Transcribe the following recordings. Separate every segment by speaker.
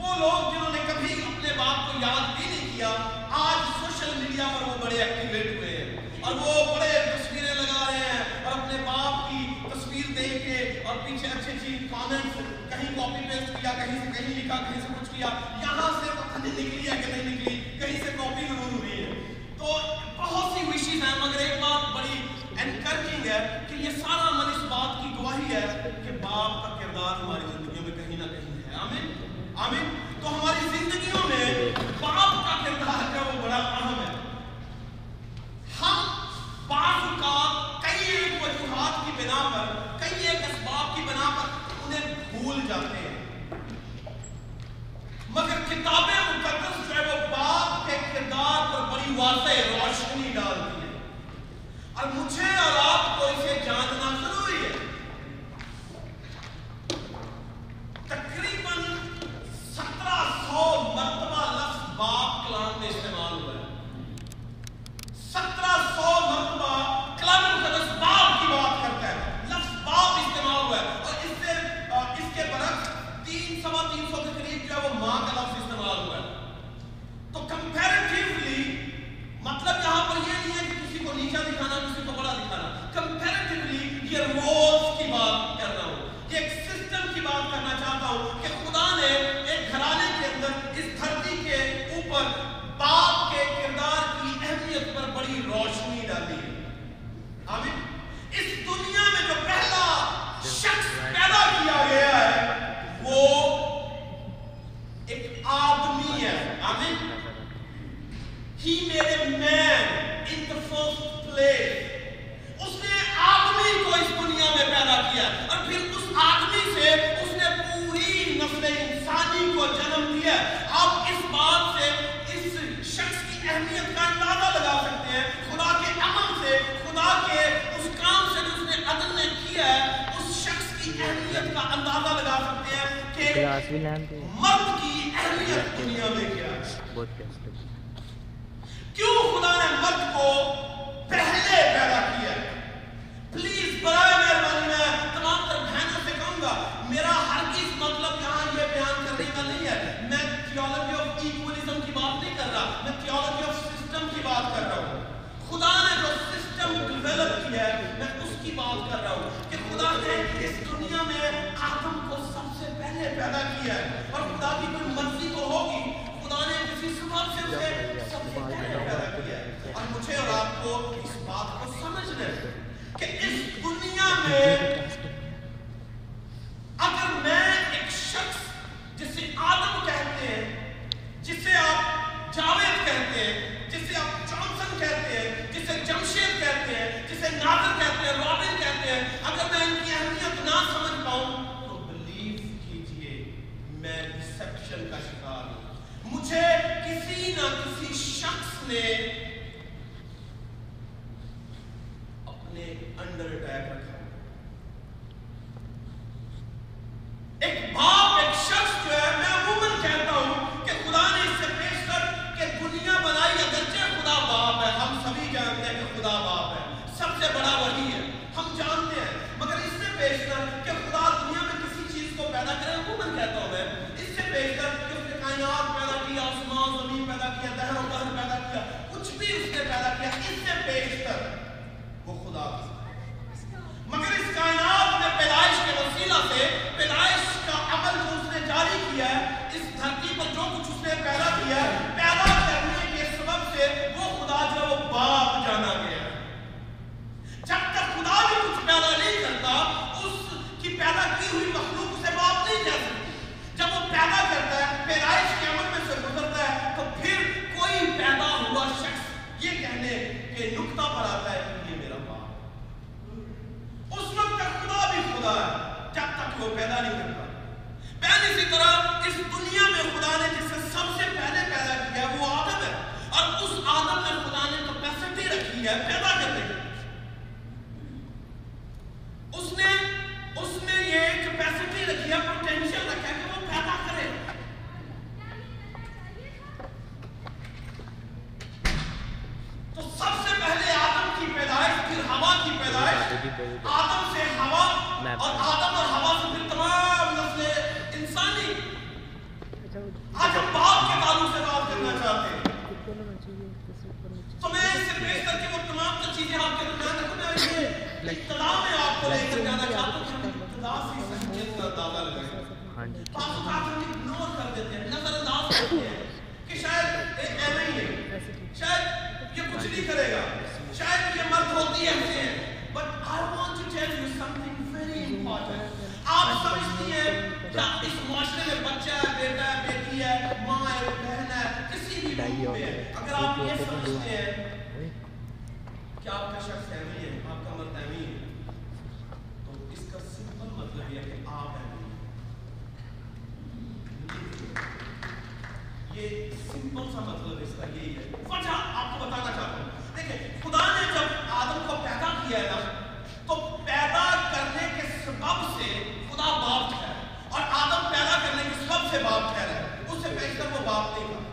Speaker 1: وہ لوگ جنہوں نے کبھی اپنے باپ کو یاد بھی نہیں کیا آج سوشل میڈیا پر وہ بڑے ایکٹیویٹ ہوئے ہیں اور وہ بڑے تصویریں لگا رہے ہیں اور اپنے باپ کی تصویر دیکھ کے اور پیچھے اچھی اچھی کامنٹس کہیں کاپی پیسٹ کیا کہیں سے کہیں لکھا کہیں سے کچھ کیا یہاں سے پتہ نہیں نکلی ہے کہ نہیں نکلی کہیں سے کاپی ضرور ہوئی ہے تو بہت سی وشیز ہیں مگر ایک بات بڑی انکرجنگ ہے کہ یہ سارا من اس بات کی گواہی ہے کہ باپ کا کردار ہماری زندگی آمین تو ہماری زندگیوں میں باپ کا کردار ہے وہ بڑا اہم ہے ہم باپ کا کئی ایک وجوہات کی بنا پر کئی ایک اسباب کی بنا پر انہیں بھول جاتے ہیں
Speaker 2: پیاس بھی لیں دے
Speaker 1: مرد کی اہمیت دنیا میں کیا ہے
Speaker 2: بہت پیاس دنیا
Speaker 1: کیوں خدا نے مرد کو پہلے پیدا کیا بیشتر وہ خدا مگر اس کائنات میں پیدائش کے وسیلہ سے نکتہ پر آتا ہے کہ یہ میرا باپ اس وقت خدا بھی خدا ہے جب تک وہ پیدا نہیں کرتا جوری معاشرے میں بچہ ہے بیٹا ہے بیٹی ہے ماں ہے بہن ہے کسی بھی ہے اگر آپ یہ سمجھتے ہیں آپ کا شخص اہمی ہے آپ کا اہمی ہے تو اس کا سمپل مطلب یہ ہے کہ آپ اہمی یہ سمپل سا مطلب اس کا یہی ہے وجہ آپ کو بتانا چاہتا ہوں دیکھیں خدا نے جب آدم کو پیدا کیا ہے نا تو پیدا کرنے کے سبب سے خدا باپ اور آدم پیدا کرنے کے سبب سے باپ ٹھہرا ہے اسے بیچ کر وہ باپ نہیں تھا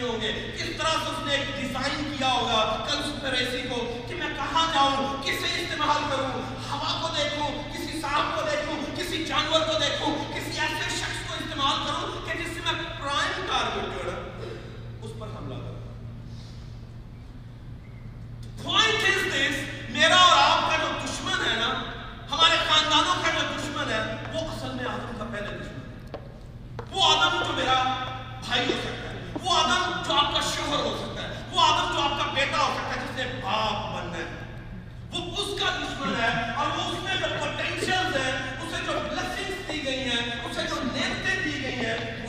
Speaker 1: کیے ہوں گے کس طرح سے اس نے ایک ڈیزائن کیا ہوگا کل سپر ایسی کو کہ میں کہاں جاؤں کسے استعمال کروں ہوا کو دیکھوں کسی سانپ کو دیکھوں کسی جانور کو دیکھوں کسی ایسے شخص کو استعمال کروں کہ جس سے میں پرائم ٹارگٹ کروں اس پر حملہ کروں پوائنٹ از دس میرا اور آپ کا جو دشمن ہے نا ہمارے خاندانوں کا جو دشمن ہے وہ اصل میں آدم کا پہلے دشمن ہے وہ آدم جو میرا بھائی ہو سکتا آدم جو آپ کا شوہر ہو سکتا ہے وہ آدم جو آپ کا بیٹا ہو سکتا ہے جس نے باپ بننا ہے وہ اس کا دشمن ہے اور اس میں جو پوٹینشل ہیں اسے جو بلسنگ دی گئی ہیں اسے جو نیتیں دی گئی ہیں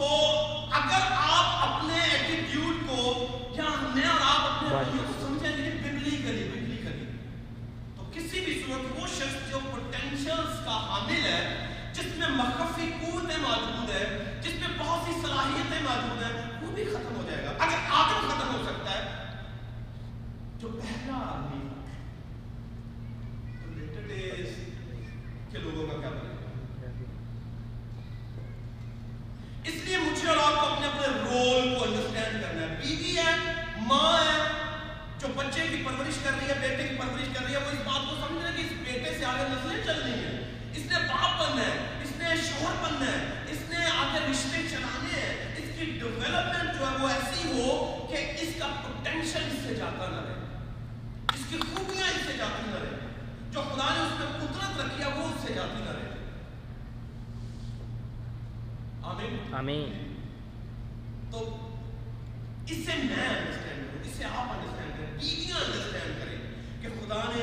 Speaker 1: تو اگر آپ اپنے ایٹیٹیوڈ کو جاننے اور آپ اپنے ایٹیٹیوڈ کو سمجھیں لیکن بگلی کری بگلی کری تو کسی بھی صورت وہ شخص جو پوٹینشلز کا حامل ہے جس میں مخفی قوتیں موجود ہیں جس میں بہت سی صلاحیتیں موجود ہیں وہ بھی ختم ہو جائے گا اگر آدم ختم ہو سکتا ہے جو پہلا آدمی تو لیٹر ڈیز کے لوگوں کا کیا بنے پرورش کر رہی ہے بیٹے کی پرورش کر رہی ہے وہ اس بات کو سمجھ رہے کہ اس بیٹے سے آگے نسلیں چل رہی ہیں اس نے باپ بننا ہے اس نے شوہر بننا ہے اس نے آگے رشتے چلانے ہیں اس کی ڈیولپمنٹ جو ہے وہ ایسی ہو کہ اس کا پوٹینشل اس سے جاتا نہ رہے اس کی خوبیاں اس سے جاتی نہ رہے جو خدا نے اس میں قدرت رکھی ہے وہ اس سے جاتی نہ رہے آمین
Speaker 2: آمین
Speaker 1: تو اس سے میں انڈرسٹینڈ ہوں اس سے آپ انڈرسٹینڈ بیویاں انڈرسٹینڈ کریں کہ خدا نے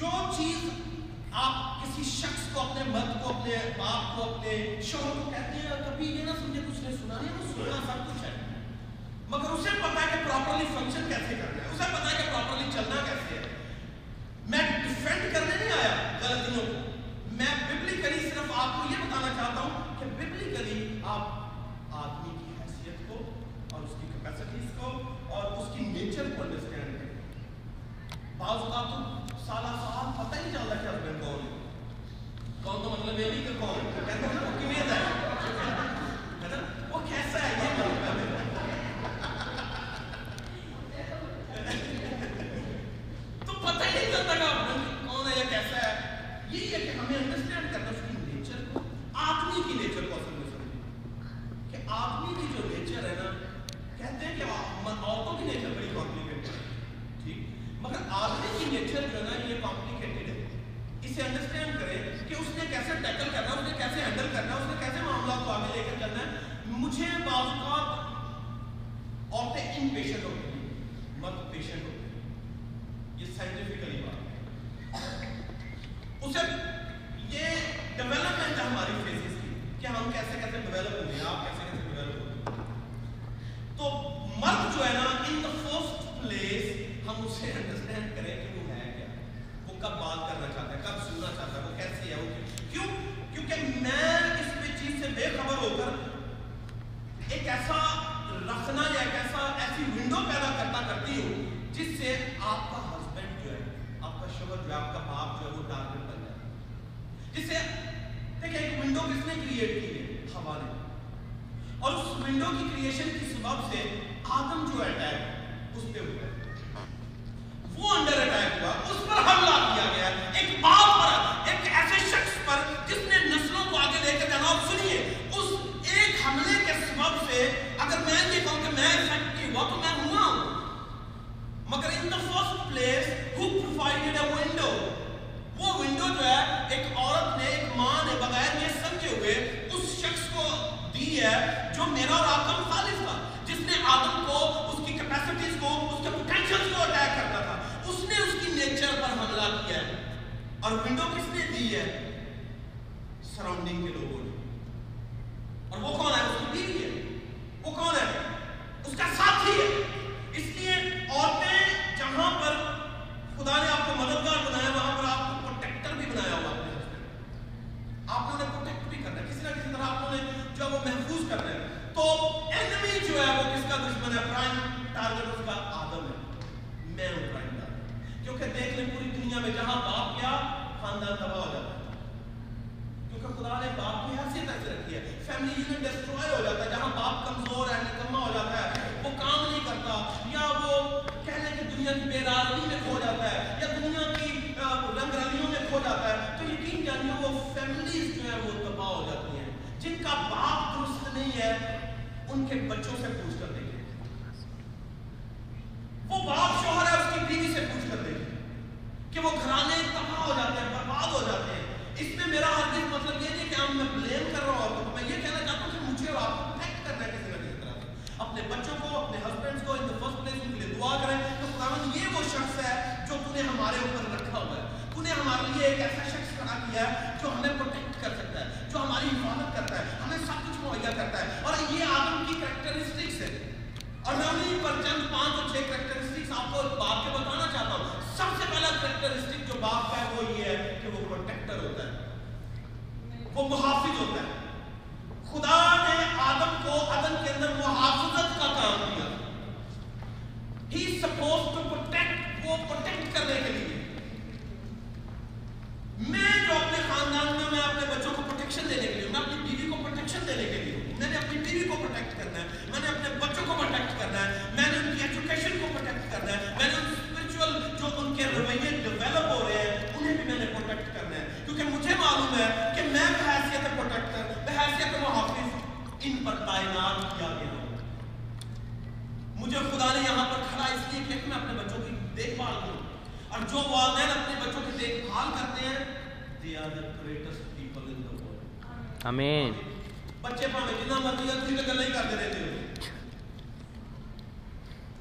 Speaker 1: جو چیز آپ کسی شخص کو اپنے مرد کو اپنے باپ کو اپنے شوہر کو کہتے ہیں کبھی یہ نہ سمجھے نے سنا نہیں وہ سب کچھ ہے مگر اسے پتا کہ پراپرلی فنکشن کیسے کرنا ہے کہ پراپرلی چلنا کیسے ہے میں ڈیفینڈ کرنے نہیں آیا غلطیوں کو میں صرف آپ کو یہ بتانا چاہتا ہوں یہ ڈیولپمنٹ ہے ہے ہے ہے ہے ہے ہماری فیزز کی کہ کہ ہم ہم کیسے کیسے کیسے کیسے کیسے ڈیولپ ڈیولپ آپ تو مرد جو نا ان دا فرسٹ پلیس اسے انڈرسٹینڈ کریں وہ وہ وہ وہ کیا کب کب بات کرنا چاہتا چاہتا سننا کیوں کیونکہ میں اس پہ چیز سے بے خبر ہو کر ایک ایسا رکھنا یا ایک ایسا ایسی ونڈو پیدا کرتا کرتی ہوں جس سے آپ کا ہسبینڈ جو ہے آپ کا شوہر جو ہے آپ کا باپ جو ہے وہ جسے دیکھیں ایک ونڈو کس نے کریٹ کی ہے نے اور اس ونڈو کی کریشن کی سبب سے کی بےراغی میں کھو جاتا ہے یا دنیا کی رنگ رنگیوں میں کھو جاتا ہے تو یقین جانیے وہ فیملیز جو ہیں وہ تباہ ہو جاتی ہیں جن کا باپ درست نہیں ہے ان کے بچوں سے پوچھ کر اور یہ آپ پر چند پانچ اور کے رویے ڈیولپ ہو رہے ہیں انہیں بھی میں میں میں نے نے پروٹیکٹ کرنا ہے ہے کیونکہ مجھے مجھے معلوم کہ کہ بحیثیت بحیثیت پروٹیکٹر محافظ ان پر پر تعینات کیا گیا ہوں خدا یہاں کھڑا اس لیے اپنے بچوں کی دیکھ بھال کروں اور جو والدین اپنے بچوں کی دیکھ بھال کرتے ہیں
Speaker 2: آمین
Speaker 1: بچے جتنا مرضی اچھی ہو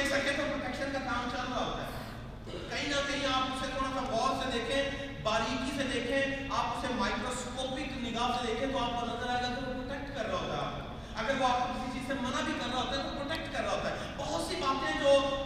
Speaker 1: دیکھ سکے تو پروٹیکشن کا کام چل رہا ہوتا ہے کہیں کہیں نہ آپ اسے اسے تھوڑا سا غور سے سے سے دیکھیں دیکھیں دیکھیں باریکی آپ آپ مائکروسکوپک نگاہ تو کو نظر آئے گا کہ وہ وہ پروٹیکٹ کر رہا ہوتا ہے اگر آپ کو کسی چیز سے منع بھی کر رہا ہوتا ہے تو پروٹیکٹ کر رہا ہوتا ہے بہت سی باتیں جو